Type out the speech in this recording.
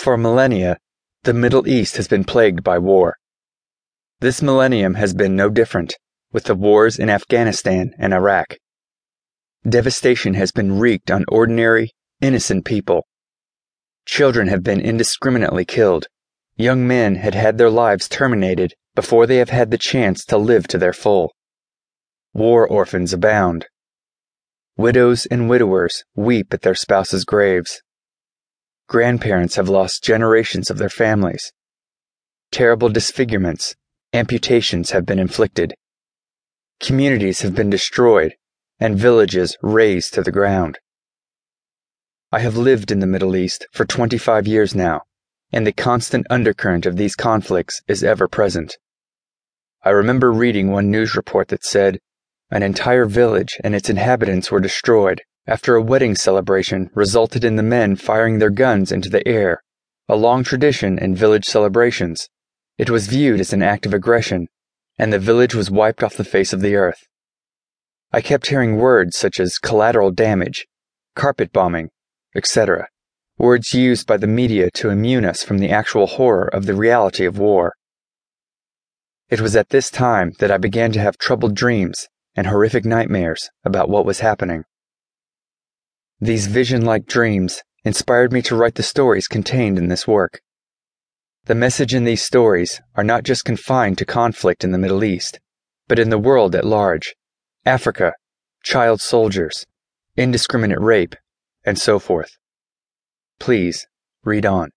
For millennia, the Middle East has been plagued by war. This millennium has been no different, with the wars in Afghanistan and Iraq. Devastation has been wreaked on ordinary, innocent people. Children have been indiscriminately killed. Young men had had their lives terminated before they have had the chance to live to their full. War orphans abound. Widows and widowers weep at their spouses' graves. Grandparents have lost generations of their families. Terrible disfigurements, amputations have been inflicted. Communities have been destroyed and villages razed to the ground. I have lived in the Middle East for 25 years now, and the constant undercurrent of these conflicts is ever present. I remember reading one news report that said an entire village and its inhabitants were destroyed after a wedding celebration resulted in the men firing their guns into the air, a long tradition in village celebrations. It was viewed as an act of aggression, and the village was wiped off the face of the earth. I kept hearing words such as collateral damage, carpet bombing, etc., words used by the media to immune us from the actual horror of the reality of war. It was at this time that I began to have troubled dreams and horrific nightmares about what was happening. These vision like dreams inspired me to write the stories contained in this work. The message in these stories are not just confined to conflict in the Middle East, but in the world at large Africa, child soldiers, indiscriminate rape, and so forth. Please read on.